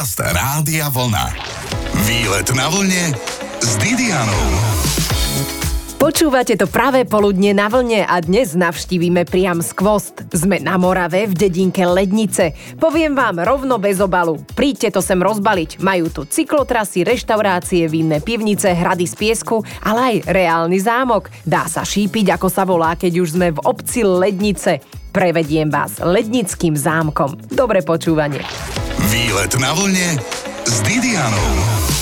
Podcast Rádia Vlna. Výlet na vlne s Didianou. Počúvate to práve poludne na vlne a dnes navštívime priam skvost. Sme na Morave v dedinke Lednice. Poviem vám rovno bez obalu. Príďte to sem rozbaliť. Majú tu cyklotrasy, reštaurácie, vinné pivnice, hrady z piesku, ale aj reálny zámok. Dá sa šípiť, ako sa volá, keď už sme v obci Lednice. Prevediem vás lednickým zámkom. Dobre počúvanie. Výlet na vlne s Didianou.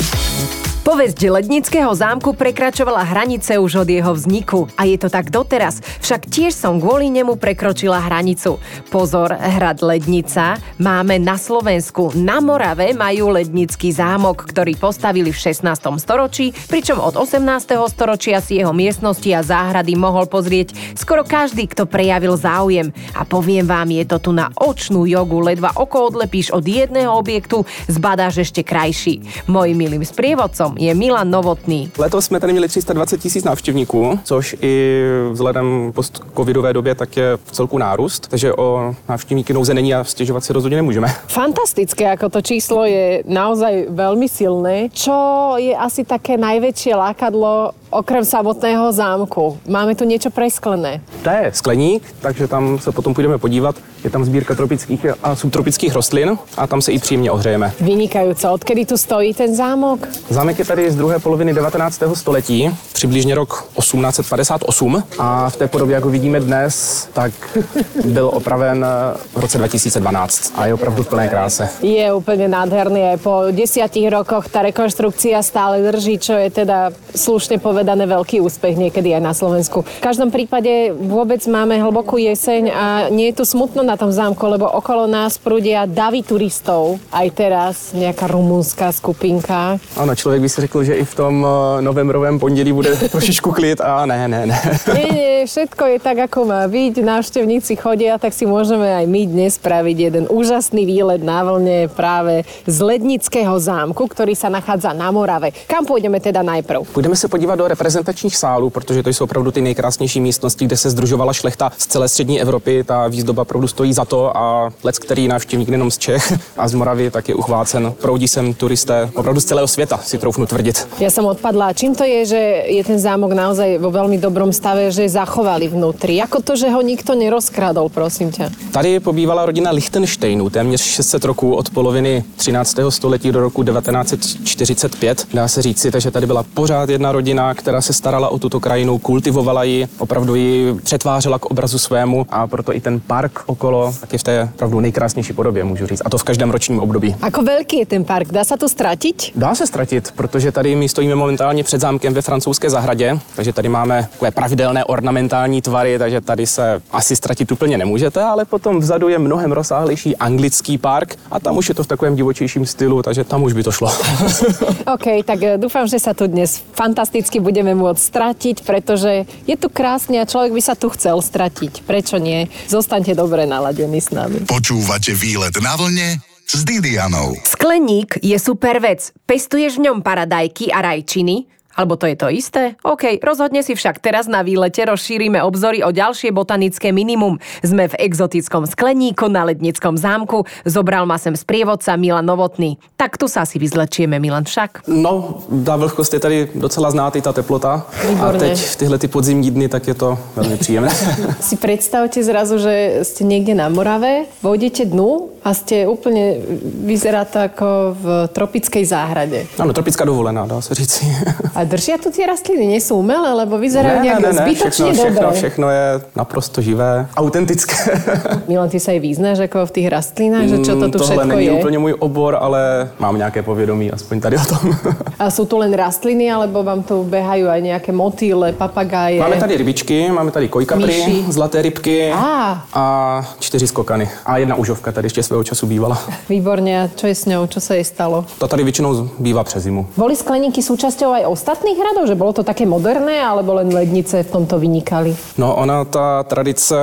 Povesť Lednického zámku prekračovala hranice už od jeho vzniku a je to tak doteraz, však tiež som kvôli nemu prekročila hranicu. Pozor, hrad Lednica máme na Slovensku. Na Morave majú Lednický zámok, ktorý postavili v 16. storočí, pričom od 18. storočia si jeho miestnosti a záhrady mohol pozrieť skoro každý, kto prejavil záujem. A poviem vám, je to tu na očnú jogu, ledva oko odlepíš od jedného objektu, zbadáš ešte krajší. Mojím milým sprievodcom je Milan Novotný. Letos jsme tady měli 320 tisíc návštěvníků, což i vzhledem post-covidové době tak je v celku nárůst, takže o návštěvníky nouze není a stěžovat si rozhodně nemůžeme. Fantastické, ako to číslo je naozaj veľmi silné. Čo je asi také najväčšie lákadlo okrem samotného zámku? Máme tu niečo presklené. To je skleník, takže tam se potom půjdeme podívat. Je tam sbírka tropických a subtropických rostlin a tam se i příjemně ohřejeme. Vynikajúco. Odkedy tu stojí ten zámok? Zámek je tady z druhé poloviny 19. století, přibližně rok 1858 a v té podobě, jak ho vidíme dnes, tak byl opraven v roce 2012 a je opravdu v plné kráse. Je úplne nádherný. Po desiatich rokoch tá rekonštrukcia stále drží, čo je teda slušne povedané veľký úspech niekedy aj na Slovensku. V každom prípade vôbec máme hlbokú jeseň a nie je tu smutno na tom zámku, lebo okolo nás prúdia davy turistov. Aj teraz nejaká rumunská skupinka. Ano, člověk by si řekl, že i v tom eh, novembrovém pondělí bude trošičku klid a ne, ne, ne. Nie, nie, všetko je tak, ako má byť. Návštevníci chodia, tak si môžeme aj my dnes spraviť jeden úžasný výlet na vlne práve z Lednického zámku, ktorý sa nachádza na Morave. Kam pôjdeme teda najprv? Půjdeme se podívat do reprezentačních sálů, protože to jsou opravdu ty nejkrásnější místnosti, kde se združovala šlechta z celé střední Evropy. Ta výzdoba opravdu stojí za to a lec, který návštěvník nejenom z Čech a z Moravy, tak je uchvácen. Proudí sem turisté opravdu z celého světa, si troufnu tvrdit. Ja som odpadla. Čím to je, že je ten zámok naozaj vo veľmi dobrom stave, že zachovali vnútri? Ako to, že ho nikto nerozkradol, prosím ťa? Tady pobývala rodina Lichtensteinů téměř 600 roků od poloviny 13. století do roku 1945, dá se říci, takže tady byla pořád jedna rodina, která se starala o tuto krajinu, kultivovala ji, opravdu ji přetvářela k obrazu svému a proto i ten park okolo tak je v té opravdu nejkrásnější podobě, můžu říct. A to v každém ročním období. Ako veľký je ten park? Dá sa tu stratiť? Dá se ztratit, protože tady my stojíme momentálně před zámkem ve francouzské zahradě, takže tady máme takové pravidelné ornamentální tvary, takže tady se asi ztratit úplně nemůžete, ale potom vzadu je mnohem rozsáhlejší anglický park a tam už je to v takovém divočejším stylu, takže tam už by to šlo. OK, tak eh, dúfam, že sa tu dnes fantasticky budeme môcť stratiť, pretože je tu krásne a človek by sa tu chcel stratiť. Prečo nie? Zostaňte dobre naladení s nami. Počúvate výlet na vlne s Didianou. Skleník je super vec. Pestuješ v ňom paradajky a rajčiny? Alebo to je to isté? OK, rozhodne si však teraz na výlete rozšírime obzory o ďalšie botanické minimum. Sme v exotickom skleníku na Lednickom zámku. Zobral ma sem sprievodca Milan Novotný. Tak tu sa asi vyzlečieme, Milan však. No, ta vlhkost je tady docela znát, i ta teplota. Výborně. A teď v tyhle ty podzimní dny, tak je to velmi příjemné. Si predstavte zrazu, že ste niekde na Morave, vojdete dnu a ste úplne, vyzerá to ako v tropickej záhrade. ano, tropická dovolená, dá se říct. A držia tu tie rastliny, nie sú umelé, lebo vyzerajú nejak zbytočne všechno, všechno, dobre. všechno je naprosto živé, autentické. Milan, ty sa aj vyznáš ako v tých rastlinách, že čo to tu Mm, Tohle všetko není je? úplně můj obor, ale mám nějaké povědomí, aspoň tady o tom. A sú tu len rastliny, alebo vám tu behajú aj nejaké motýle, papagáje? Máme tady rybičky, máme tady kojkapry, Myši. zlaté rybky Á. a čtyři skokany. A jedna užovka tady ještě svého času bývala. Výborne, a čo je s ňou? Čo sa jej stalo? Ta tady většinou bývá přes zimu. Boli skleníky súčasťou aj ostatných ostatných hradov, že bolo to také moderné, alebo len lednice v tomto vynikali? No ona, ta tradice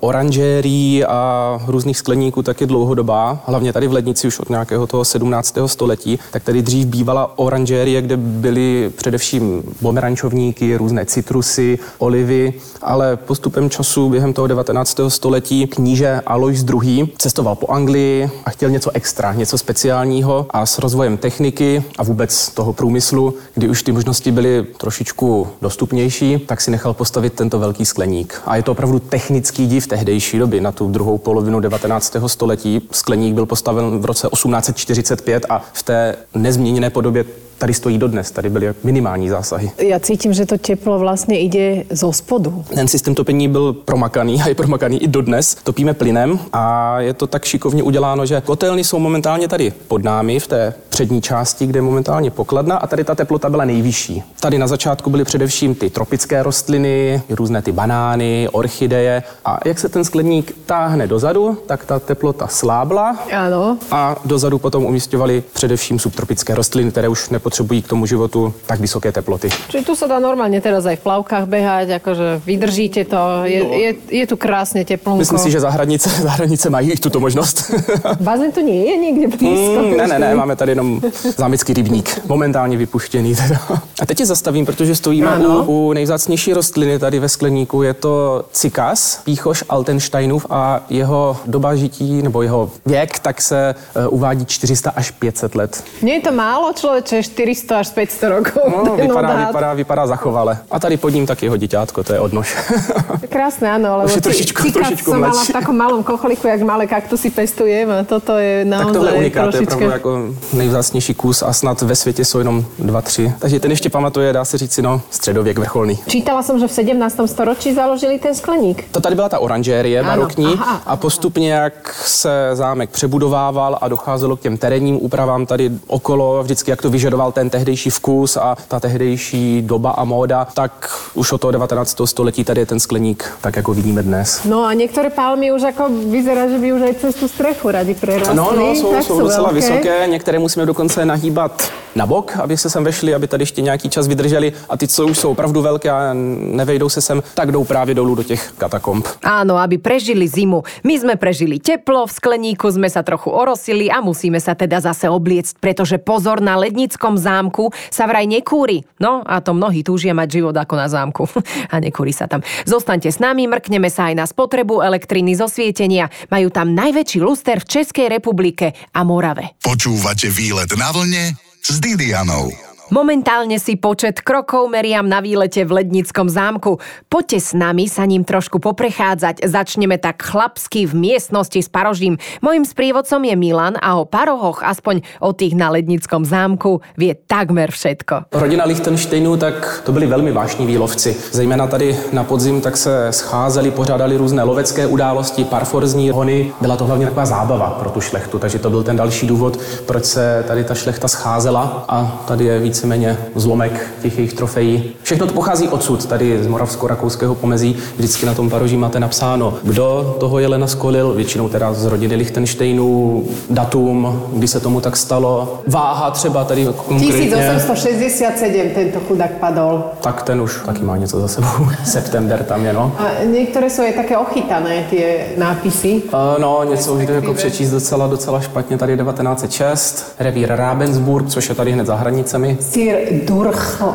oranžérií a různých skleníků tak je dlouhodobá, hlavně tady v Lednici už od nějakého toho 17. století, tak tady dřív bývala oranžérie, kde byly především pomerančovníky, různé citrusy, olivy, ale postupem času během toho 19. století kníže Alois II. cestoval po Anglii a chtěl něco extra, něco speciálního a s rozvojem techniky a vůbec toho průmyslu, kdy už ty možnosti byly trošičku dostupnější, tak si nechal postavit tento velký skleník. A je to opravdu technický div tehdejší doby na tu druhou polovinu 19. století. Skleník byl postaven v roce 1845 a v té nezměněné podobě tady stojí dodnes. Tady byly minimální zásahy. Ja cítim, že to teplo vlastne ide zo spodu. Ten systém topení byl promakaný a je promakaný i dodnes. Topíme plynem a je to tak šikovně uděláno, že kotelny jsou momentálně tady pod námi v té přední části, kde je momentálně pokladna a tady ta teplota byla nejvyšší. Tady na začátku byly především ty tropické rostliny, různé ty banány, orchideje a jak se ten skleník táhne dozadu, tak ta teplota slábla Áno. a dozadu potom umístěvali především subtropické rostliny, které už nepotřebují k tomu životu tak vysoké teploty. Čiže tu sa dá normálne teraz aj v plavkách behať, akože vydržíte to, je, No. je, je tu krásne teplnko. Myslím si, že zahradnice, zahradnice mají i tuto možnost. Bazén tu nie je niekde blízko. Mm, ne, ne, ne, máme tady jenom zámecký rybník, momentálně vypuštěný. Teda. A teď je zastavím, protože stojíme Ano. u, u nejvzácnější rostliny tady ve skleníku. Je to cikas, píchoš Altensteinův a jeho doba žití, nebo jeho věk, tak se uh, uvádí 400 až 500 let. Nie je to málo, človeče, 400 až 500 rokov. No, vypadá, vypadá, vypadá zachovale. A tady pod ním taky jeho děťátko, to je odnož. Krásne, áno, lebo Už je trošičku- cikát trošičku som mala v takom malom kocholiku, jak malé kaktusy pestujem a toto je tak naozaj tohle je unikát, to je opravdu jako nejvzácnější kus a snad ve světě jsou jenom dva, tři. Takže ten ještě pamatuje, dá se říct, no, středověk vrcholný. Čítala som, že v 17. storočí založili ten skleník. To tady byla ta oranžérie Ano, barokní aha, a postupně, jak se zámek přebudovával a docházelo k těm terénním úpravám tady okolo, vždycky jak to vyžadoval ten tehdejší vkus a ta tehdejší doba a móda, tak už od toho 19. století tady je ten skleník, tak jako vidíme dnes. No a niektoré palmy už ako vyzerá, že by už aj cez tú strechu radi prerastli. No, no, jsou, tak jsou docela veľké. vysoké, některé musíme dokonce nahýbat na bok, aby se sem vešly, aby tady ještě nějaký čas vydrželi a ty, co už jsou opravdu velké a nevejdou se sem, tak jdou právě dolů do těch katakomb. Áno, aby prežili zimu. My sme prežili teplo, v skleníku sme sa trochu orosili a musíme sa teda zase obliecť, pretože pozor na lednickom zámku sa vraj nekúri. No a to mnohí túžia mať život ako na zámku. a nekúri sa tam. Zostaňte s nami, mrkneme sa aj na spotrebu elektriny zo svietenia. Majú tam najväčší luster v Českej republike a Morave. Počúvate výlet na vlne s Didianou. Momentálne si počet krokov meriam na výlete v Lednickom zámku. Poďte s nami sa ním trošku poprechádzať. Začneme tak chlapsky v miestnosti s parožím. Mojím sprievodcom je Milan a o parohoch, aspoň o tých na Lednickom zámku, vie takmer všetko. Rodina Lichtensteinů, tak to byli velmi vášniví lovci. Zejména tady na podzim tak se scházeli, pořádali různé lovecké události, parforzní hony. Byla to hlavně taková zábava pro tu šlechtu, takže to byl ten další důvod, proč se tady ta šlechta scházela a tady je víceméně zlomek těch jejich trofejí. Všechno to pochází odsud, tady z moravsko-rakouského pomezí. Vždycky na tom paroží máte napsáno, kdo toho jelena skolil, většinou teda z rodiny Lichtensteinů, datum, kdy se tomu tak stalo, váha třeba tady konkrétně. 1867 tento chudák padol. Tak ten už taky má něco za sebou. September tam je, no. A niektoré sú aj také ochytané, tie nápisy. Uh, no, něco už jde jako přečíst docela, docela špatně. Tady 1906, revír Ravensburg, což je tady hned za hranicemi. Sir Durchl.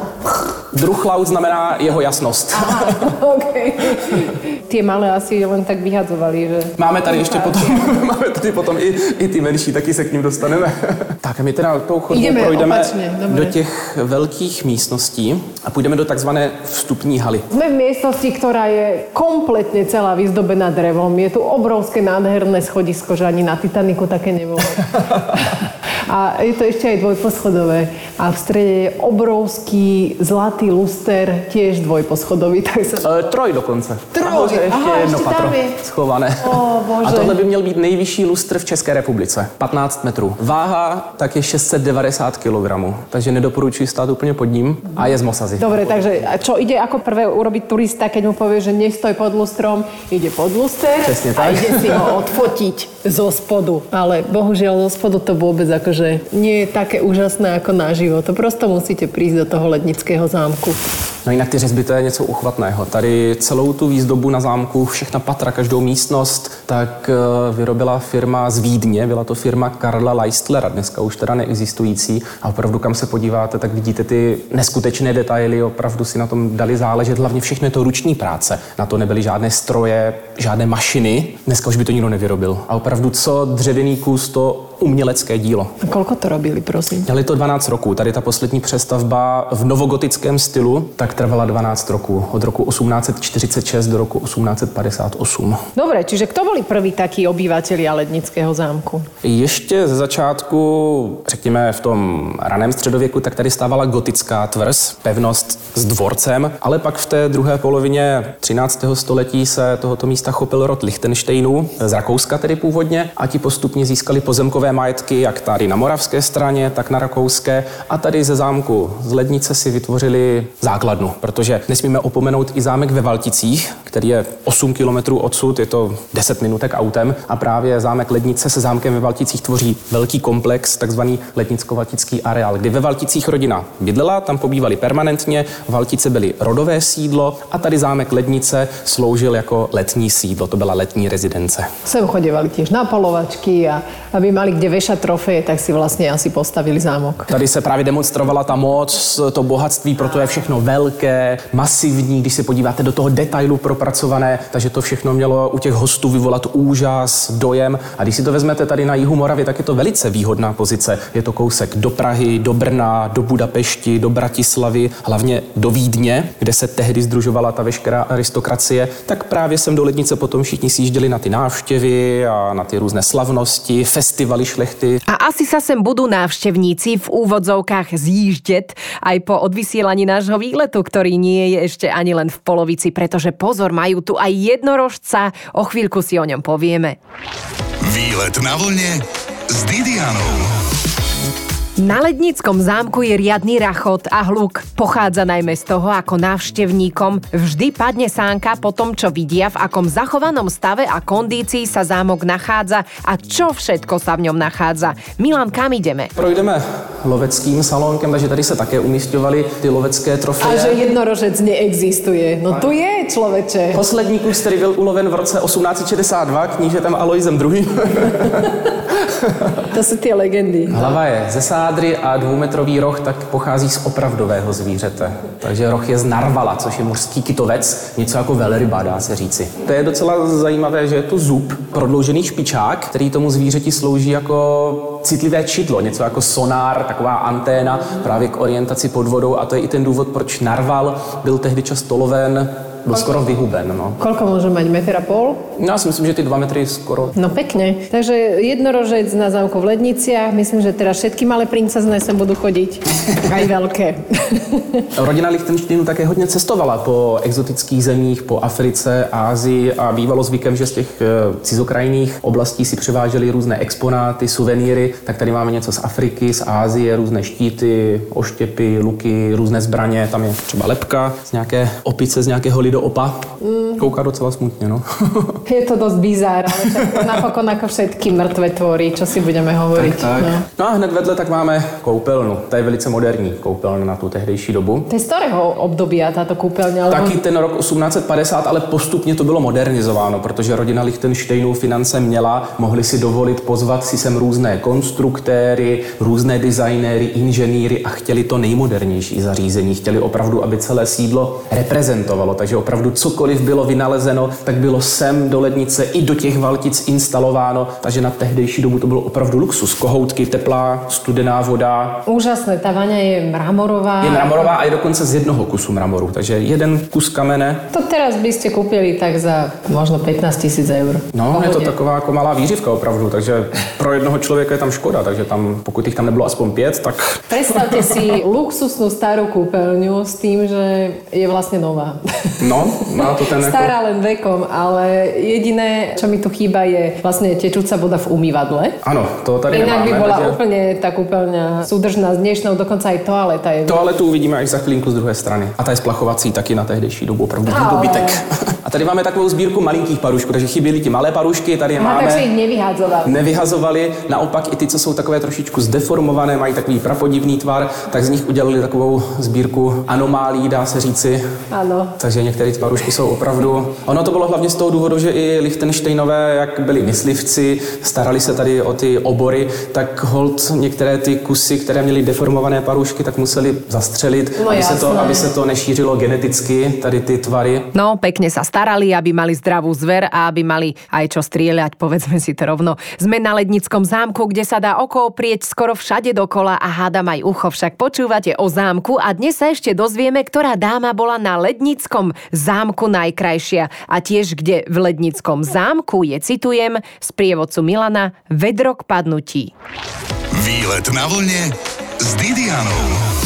Druchlaut znamená jeho jasnost. okay. Tie malé asi len tak vyhadzovali, že... Máme tady ještě potom, máme tady potom i, i ty menší, taky se k ním dostaneme. tak a my teda tou chodbou Jdeme projdeme opačně, do těch velkých místností a půjdeme do takzvané vstupní haly. Sme v miestnosti, ktorá je kompletne celá vyzdobená drevom. Je tu obrovské nádherné schodisko, že ani na Titaniku také nebolo. A je to ešte aj dvojposchodové. A v strede je obrovský zlatý luster, tiež dvojposchodový. Tak sa... E, troj dokonce. Troj? Ještě Aha, jedno ještě patro tam je. schované. O, bože. A tohle by měl být nejvyšší lustr v České republice. 15 metrů. Váha tak je 690 kg, takže nedoporučuji stát úplně pod ním a je z mosazy. Dobre, takže a čo ide ako prvé urobiť turista, keď mu povie, že nestoj pod lustrom, ide pod luster Presne a tak. ide si ho odfotiť zo spodu. Ale bohužiaľ zo spodu to vôbec akože nie je také úžasné ako naživo. To prosto musíte prísť do toho lednického zámku. No jinak ty řezby to je něco uchvatného. Tady celou tu výzdobu na zámku, všechna patra, každou místnost, tak eh, vyrobila firma z Vídně, byla to firma Karla Leistlera, dneska už teda neexistující. A opravdu, kam se podíváte, tak vidíte ty neskutečné detaily, opravdu si na tom dali záležet. Hlavně všechno je to ruční práce. Na to nebyly žádné stroje, žádné mašiny. Dneska už by to nikdo nevyrobil. A opravdu, co dřevěný kus, to umělecké dílo. A kolko to robili, prosím? Měli to 12 roků. Tady ta poslední přestavba v novogotickém stylu tak trvala 12 roků. Od roku 1846 do roku 1858. Dobre, čiže kto boli prví takí obyvatelia Lednického zámku? Ještě ze začátku, řekněme v tom raném středověku, tak tady stávala gotická tvrz, pevnost s dvorcem, ale pak v té druhé polovině 13. století se tohoto místa chopil rod Lichtensteinů, z Rakouska tedy původně, a ti postupně získali pozemkové majetky, jak tady na moravské straně, tak na rakouské. A tady ze zámku z Lednice si vytvořili základnu, protože nesmíme opomenout i zámek ve Valticích, který je 8 kilometrů odsud, je to 10 minutek autem a právě zámek Lednice se zámkem ve Valticích tvoří velký komplex, takzvaný Lednicko-Valtický areál, kdy ve Valticích rodina bydlela, tam pobývali permanentně, Valtice byly rodové sídlo a tady zámek Lednice sloužil jako letní sídlo, to byla letní rezidence. Sem chodívali tiež na polovačky a aby mali kde vešať trofeje, tak si vlastně asi postavili zámok. Tady se právě demonstrovala ta moc, to bohatství, proto je všechno velké, masivní, když se podíváte do toho detailu propracované, takže to všechno mělo u těch hostů vyvolat úžas, dojem. A když si to vezmete tady na jihu Moravy, tak je to velice výhodná pozice. Je to kousek do Prahy, do Brna, do Budapešti, do Bratislavy, hlavně do Vídně, kde se tehdy združovala ta veškerá aristokracie, tak právě sem do Lednice potom všichni sjížděli na ty návštěvy a na ty různé slavnosti, festivaly šlechty. A asi sa sem budú návštevníci v úvodzovkách zjíždět aj po odvysielaní nášho výletu, ktorý nie je ešte ani len v polovici, pretože pozor, majú tu aj jednorožca. O chvíľku si o ňom povieme. Výlet na vlne s Didianou. Na Lednickom zámku je riadny rachot a hluk. Pochádza najmä z toho, ako návštevníkom vždy padne sánka po tom, čo vidia, v akom zachovanom stave a kondícii sa zámok nachádza a čo všetko sa v ňom nachádza. Milan, kam ideme? Projdeme loveckým salonkem, takže tady se také umístěvaly ty lovecké A trofeje. že jednorožec neexistuje. No tu je, človeče. Poslední kus, který byl uloven v roce 1862 knížetem Aloisem II. To sú tie legendy. Hlava je ze sádry a dvoumetrový roh tak pochází z opravdového zvířete. Takže roh je z narvala, což je mořský kytovec, něco jako velryba, dá se říci. To je docela zajímavé, že je to zub, prodloužený špičák, který tomu zvířeti slouží jako citlivé čidlo, něco jako sonár, taková anténa právě k orientaci pod vodou a to je i ten důvod, proč narval byl tehdy často loven, byl skoro vyhuben. No. Koľko môže mať? Meter a pol? no já si myslím, že ty dva metry skoro No pekne. Takže jednorožec na zámku v Ledniciach. Myslím, že teraz všetky malé princezné sem budú chodiť. Aj veľké. Rodina Lichtensteinu také hodně cestovala po exotických zemích, po Africe, Ázii a bývalo zvykem, že z těch eh, cizokrajných oblastí si převáželi různé exponáty, suvenýry. Tak tady máme něco z Afriky, z Ázie, různé štíty, oštěpy, luky, různé zbraně. Tam je třeba lepka z nějaké opice, z nějakého lidoopa. Kouká docela smutně, no. Je to dosť bizár, ale to napokon ako všetky mŕtve tvory, čo si budeme hovoriť. tak. No. No a hned vedle tak máme koupelnu. To je velice moderní koupelna na tu tehdejší dobu. To je z ktorého obdobia táto kúpeľňa? Lebo- Taky ten rok 1850, ale postupně to bylo modernizováno, protože rodina Lichtensteinů finance měla, mohli si dovolit pozvat si sem různé konstruktéry, různé designéry, inženýry a chtěli to nejmodernější zařízení. Chtěli opravdu, aby celé sídlo reprezentovalo, takže opravdu cokoliv bylo vynalezeno, tak bylo sem do lednice i do těch valtic instalováno, takže na tehdejší dobu to bylo opravdu luxus. Kohoutky, teplá, studená voda, Úžasné, tá vaňa je mramorová. je mramorová a je dokonce z jednoho kusu mramoru, takže jeden kus kamene To teraz by ste kúpili tak za možno 15 tisíc eur. No, V je to taková jako malá výřivka opravdu, takže pro jednoho člověka je tam škoda, takže tam, pokud jich tam nebylo aspoň pět, tak Predstavte si luxusnú starú kúpeľňu s tým, že je vlastne nová. no, má to ten. Stará len vekom, ale jediné, čo mi tu chýba, je vlastne tečúca voda v umývadle. Ano, to tady Inak by nemáme, bola takže úplne tá kúpeľňa súdržná s dnešnou, dokonca aj toaleta je. toaletu uvidíme až za chvilinku z druhé strany. A ta je splachovací taky na tehdejší dobu opravdu Ale. výdobytek. A tady máme takovou sbírku malinkých parušků, takže chyběly ti malé parušky, tady je Aha, máme. takže ich nevyhadzovali. Nevyhazovali, naopak i ty, co jsou takové trošičku zdeformované, mají takový prapodivný tvar, tak z nich udělali takovou sbírku anomálí, dá se říci. Áno. Takže některé ty parušky jsou opravdu... Ono to bylo hlavně z toho důvodu, že i Lichtensteinové, jak byli myslivci, starali se tady o ty obory, tak hold některé ty kusy, které měly deformované parušky, tak museli zastřelit, No aby, se to, jasné. aby se to nešířilo geneticky, tady ty tvary. No, pekne sa starali, aby mali zdravú zver a aby mali aj čo strieľať, povedzme si to rovno. Sme na Lednickom zámku, kde sa dá oko oprieť skoro všade dokola a hádam aj ucho. Však počúvate o zámku a dnes sa ešte dozvieme, ktorá dáma bola na Lednickom zámku najkrajšia. A tiež, kde v Lednickom zámku je, citujem, z prievodcu Milana, vedro k padnutí. Výlet na vlne s Didianou.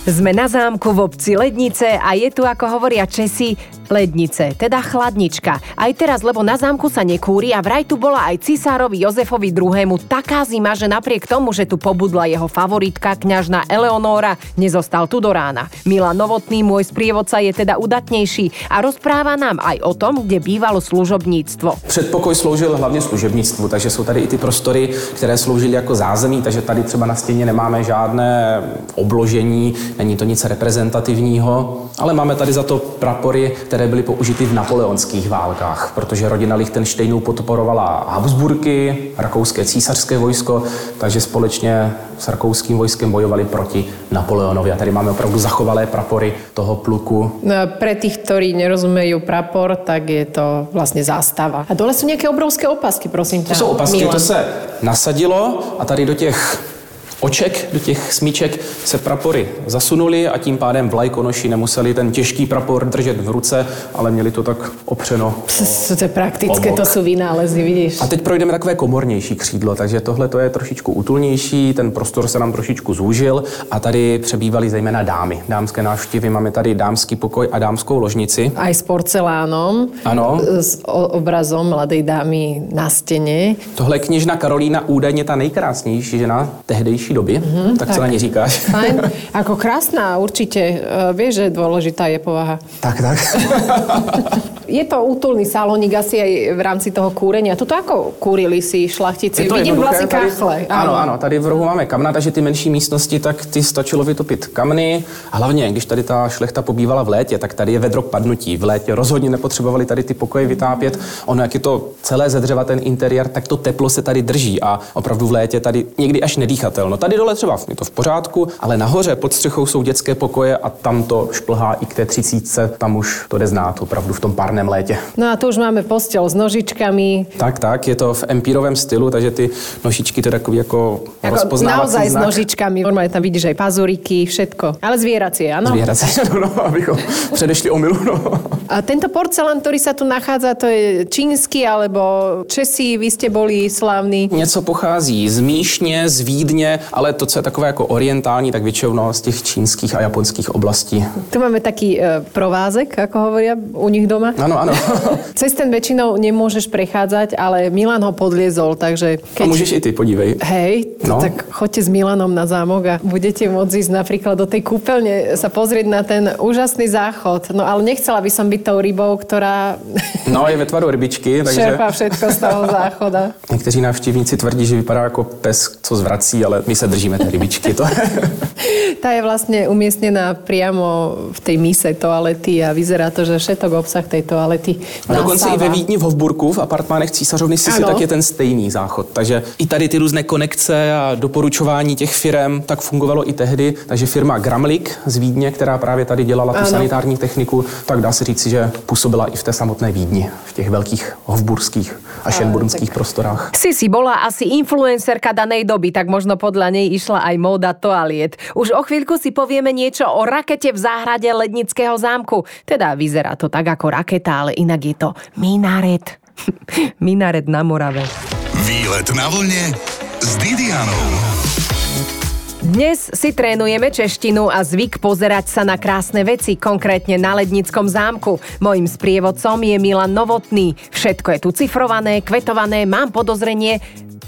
Sme na zámku v obci Lednice a je tu, ako hovoria Česi, lednice, teda chladnička. Aj teraz, lebo na zámku sa nekúri a vraj tu bola aj cisárovi Jozefovi II. taká zima, že napriek tomu, že tu pobudla jeho favoritka, kňažna Eleonóra, nezostal tu do rána. Milan Novotný, môj sprievodca, je teda udatnejší a rozpráva nám aj o tom, kde bývalo služobníctvo. Předpokoj sloužil hlavně služebnictvu, takže jsou tady i ty prostory, které sloužily jako zázemí, takže tady třeba na stěně nemáme žádné obložení, není to nic reprezentativního, ale máme tady za to prapory, které byly použity v napoleonských válkách, protože rodina Lichtensteinů podporovala Habsburky, rakouské císařské vojsko, takže společně s rakouským vojskem bojovali proti Napoleonovi. A tady máme opravdu zachovalé prapory toho pluku. No, pre tých, ktorí nerozumejú prapor, tak je to vlastne zástava. A dole sú nejaké obrovské opasky, prosím To jsou opasky, Milan. to se nasadilo a tady do těch oček, do těch smíček se prapory zasunuli a tím pádem vlajkonoši nemuseli ten těžký prapor držet v ruce, ale měli to tak opřeno. To je praktické, to sú vynálezy, vidíš. A teď projdeme takové komornější křídlo, takže tohle to je trošičku útulnější, ten prostor se nám trošičku zúžil a tady přebývaly zejména dámy. Dámské návštěvy, máme tady dámský pokoj a dámskou ložnici. Aj s porcelánom. Ano. S o- obrazom mladej dámy na stene. Tohle je kněžna Karolína údajně ta nejkrásnější žena tehdejší doby, mm-hmm, tak, co tak. na ní říkáš? Fajn. Ako krásna, určite. E, Vieš, že dôležitá je povaha. tak, tak. Je to útulný salónik asi aj v rámci toho kúrenia. Tuto ako kúrili si šlachtici? Je to Vidím tady- kachle. Ano, ano, tady v rohu máme kamna, takže ty menší místnosti, tak ty stačilo vytopit kamny. A hlavně, když tady ta šlechta pobývala v létě, tak tady je vedro padnutí. V létě rozhodně nepotřebovali tady ty pokoje vytápět. Ono, jak je to celé ze dřeva, ten interiér, tak to teplo se tady drží a opravdu v létě tady někdy až nedýchatelno. Tady dole třeba je to v pořádku, ale nahoře pod střechou jsou dětské pokoje a tam to šplhá i k té třicítce, tam už to jde znát opravdu v tom párném létě. No a tu už máme postel s nožičkami. Tak, tak, je to v empírovém stylu, takže ty nožičky to je takový jako, Ako rozpoznávací naozaj s znak. nožičkami. Normálne tam vidíš aj pazuriky, všetko. Ale zvieracie, áno? Zvierací, no, no, abychom předešli omilu, no. A tento porcelán, ktorý sa tu nachádza, to je čínsky, alebo Česi, vy ste boli slávni. Něco pochází z Míšně, z Vídně, ale to, co je takové jako orientální, tak většinou no, z těch čínských a japonských oblastí. Tu máme taký e, provázek, ako hovoria u nich doma. Ano, ano. Cez ten väčšinou nemôžeš prechádzať, ale Milan ho podliezol, takže A můžeš i ty, podívej. Hej, no. No. tak choďte s Milanom na zámok a budete môcť ísť napríklad do tej kúpeľne sa pozrieť na ten úžasný záchod. No ale nechcela by som byť tou rybou, ktorá No, je ve tvaru rybičky, takže čerpá všetko z toho záchoda. někteří návštěvníci tvrdí, že vypadá jako pes, co zvrací, ale my se držíme té rybičky. To Tá je vlastne umiestnená priamo v tej mise toalety a vyzerá to, že všetok obsah tej toalety A dokonce i ve Vídni v Hofburku, v apartmánech císařovny Ano. tak je ten stejný záchod. Takže i tady ty různé konekce a doporučování těch firm, tak fungovalo i tehdy. Takže firma Gramlik z Vídně, která právě tady dělala tu Ano. sanitární techniku, tak dá se říci, že působila i v té samotné Vídni, v těch velkých hofburských a šenburnských prostorách. Sisi bola asi influencerka danej doby, tak možno podľa nej išla aj móda toaliet. Už o chvíľku si povieme niečo o rakete v záhrade Lednického zámku. Teda vyzerá to tak ako raketa, ale inak je to minaret. minaret na Morave. Výlet na vlne s Didianou. Dnes si trénujeme češtinu a zvyk pozerať sa na krásne veci, konkrétne na Lednickom zámku. Mojím sprievodcom je Milan Novotný. Všetko je tu cifrované, kvetované, mám podozrenie,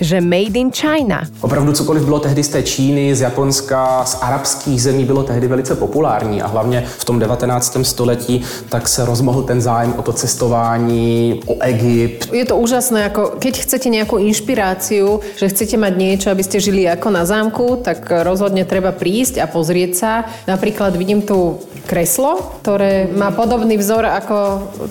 že made in China. Opravdu cokoliv bylo tehdy z té Číny, z Japonska, z arabských zemí bylo tehdy velice populární a hlavně v tom 19. století tak se rozmohl ten zájem o to cestování, o Egypt. Je to úžasné, jako keď chcete nejakú inšpiráciu, že chcete mať niečo, aby ste žili ako na zámku, tak rozhodne treba prísť a pozrieť sa. Napríklad vidím tu kreslo, ktoré má podobný vzor ako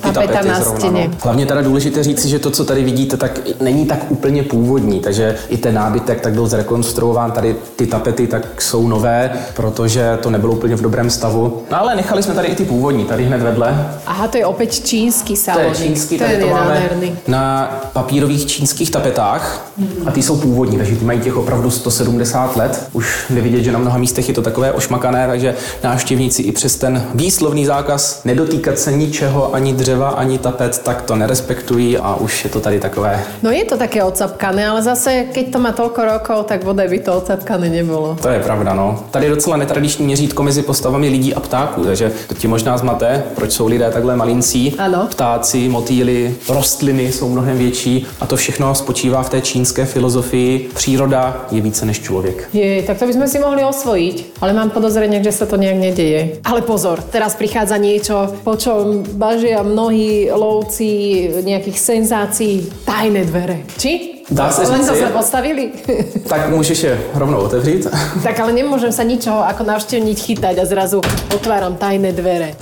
tapeta na stene. no. Hlavně teda důležité říci, že to, co tady vidíte, tak není tak úplně původní, takže i ten nábytek tak byl zrekonstruován, tady ty tapety tak jsou nové, protože to nebylo úplně v dobrém stavu. No ale nechali jsme tady i ty původní, tady hned vedle. Aha, to je opäť čínsky To je čínský, to je to máme nádherný. na papírových čínských tapetách a ty jsou původní, takže ty mají těch opravdu 170 let. Už nevidět, že na mnoha místech je to takové ošmakané, takže návštěvníci i přes ten výslovný zákaz nedotýkat se ničeho, ani dřeva, ani tapet, tak to nerespektují a už je to tady takové No je to také ocapkané, ale zase, keď to má toľko rokov, tak bodaj by to ocapkané nebolo. To je pravda, no. Tady je docela netradiční měřítko mezi postavami lidí a ptáků, takže to ti možná zmate, proč jsou lidé takhle malincí. Ano. Ptáci, motýly, rostliny jsou mnohem větší a to všechno spočívá v té čínské filozofii. Příroda je více než člověk. Je, tak to by sme si mohli osvojiť. Ale mám podozrenie, že sa to nejak nedeje. Ale pozor, teraz prichádza niečo, po čom bažia mnohí lovci nejakých senzácií, tajné dvere. Či? Dá se Len to sme postavili? Tak můžeš je rovnou otevřít. tak ale nemôžem sa ničoho ako navštevniť chytať a zrazu otváram tajné dvere.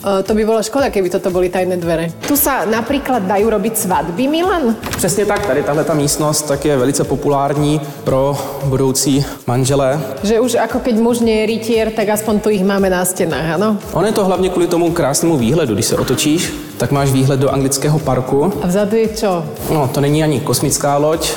Eh, To by bola škoda, keby toto boli tajné dvere. Tu sa napríklad dajú robiť svadby, Milan? Přesně tak, tady tahle ta místnost tak je velice populární pro budoucí manželé. Že už ako keď muž nie je rytier, tak aspoň tu ich máme na stenách, áno? On je to hlavně kvůli tomu krásnému výhledu. Když se otočíš, tak máš výhled do anglického parku. A vzadu je čo? No, to není ani kosmická loď,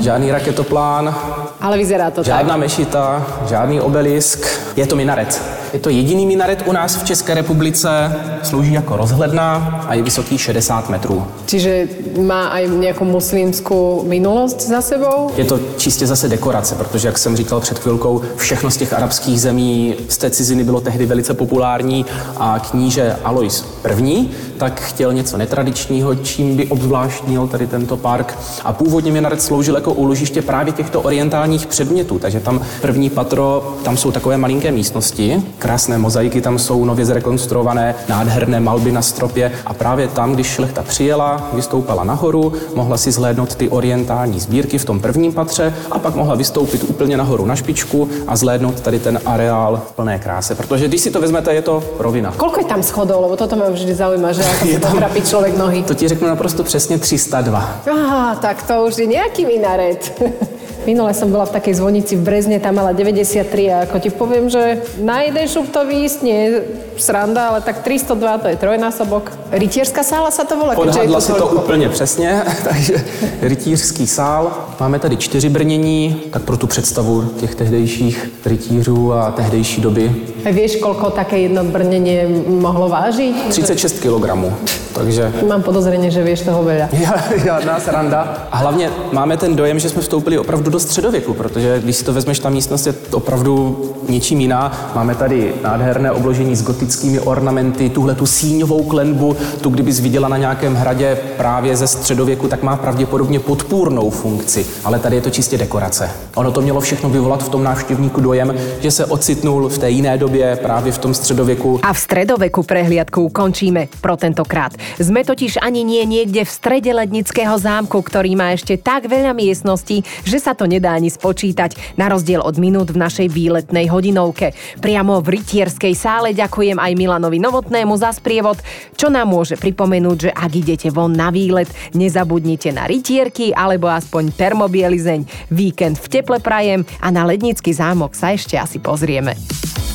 žádný raketoplán, Ale vyzerá to žádná tak. mešita, žádný obelisk. Je to minaret. Je to jediný minaret u nás v České republice, slouží jako rozhledna a je vysoký 60 metrů. Čiže má aj nejakú muslimskú minulosť za sebou? Je to čistě zase dekorace, protože, jak jsem říkal před chvilkou, všechno z těch arabských zemí z té ciziny bylo tehdy velice populární a kníže Alois I. tak chtěl něco netradičního, čím by obzvláštnil tady tento park. A původně minaret sloužil jako úložiště právě těchto orientálních předmětů, takže tam první patro, tam jsou takové malinké místnosti, krásné mozaiky tam jsou nově zrekonstruované, nádherné malby na stropě a právě tam, když šlechta přijela, vystoupala nahoru, mohla si zhlédnout ty orientální sbírky v tom prvním patře a pak mohla vystoupit úplně nahoru na špičku a zhlédnout tady ten areál v plné kráse, protože když si to vezmete, je to rovina. Koľko je tam schodov? Lebo toto ma vždy zaujíma, že ako si potrapí človek nohy. To ti řeknu naprosto přesně 302. Aha, tak to už je nejaký minaret. Minule som bola v takej zvonici v Brezne, tam mala 93 a ako ti poviem, že na jeden šup to výjsť nie sranda, ale tak 302 to je trojnásobok. Rytierská sála sa to volá, keďže je Odhadla to si to úplně přesně, takže rytířský sál. Máme tady čtyři brnění, tak pro tu představu těch tehdejších rytířů a tehdejší doby A vieš, koľko také jedno brnenie mohlo vážiť? 36 kg. Takže Mám podozrenie, že vieš toho veľa. Žádná sranda. A hlavně máme ten dojem, že jsme vstoupili opravdu do středověku, protože když si to vezmeš, ta místnost je opravdu ničím jiná. Máme tady nádherné obložení s gotickými ornamenty, tuhle tu síňovou klenbu, tu kdybys viděla na nějakém hradě právě ze středověku, tak má pravděpodobně podpůrnou funkci, ale tady je to čistě dekorace. Ono to mělo všechno vyvolat v tom návštěvníku dojem, že se ocitnul v té jiné době, právě v tom středověku. A v stredoveku prehliadku končíme pro tentokrát. Sme totiž ani nie niekde v strede Lednického zámku, ktorý má ešte tak veľa miestností, že sa to nedá ani spočítať, na rozdiel od minút v našej výletnej hodinovke. Priamo v rytierskej sále ďakujem aj Milanovi Novotnému za sprievod, čo nám môže pripomenúť, že ak idete von na výlet, nezabudnite na rytierky alebo aspoň termobielizeň. Víkend v teple prajem a na Lednický zámok sa ešte asi pozrieme.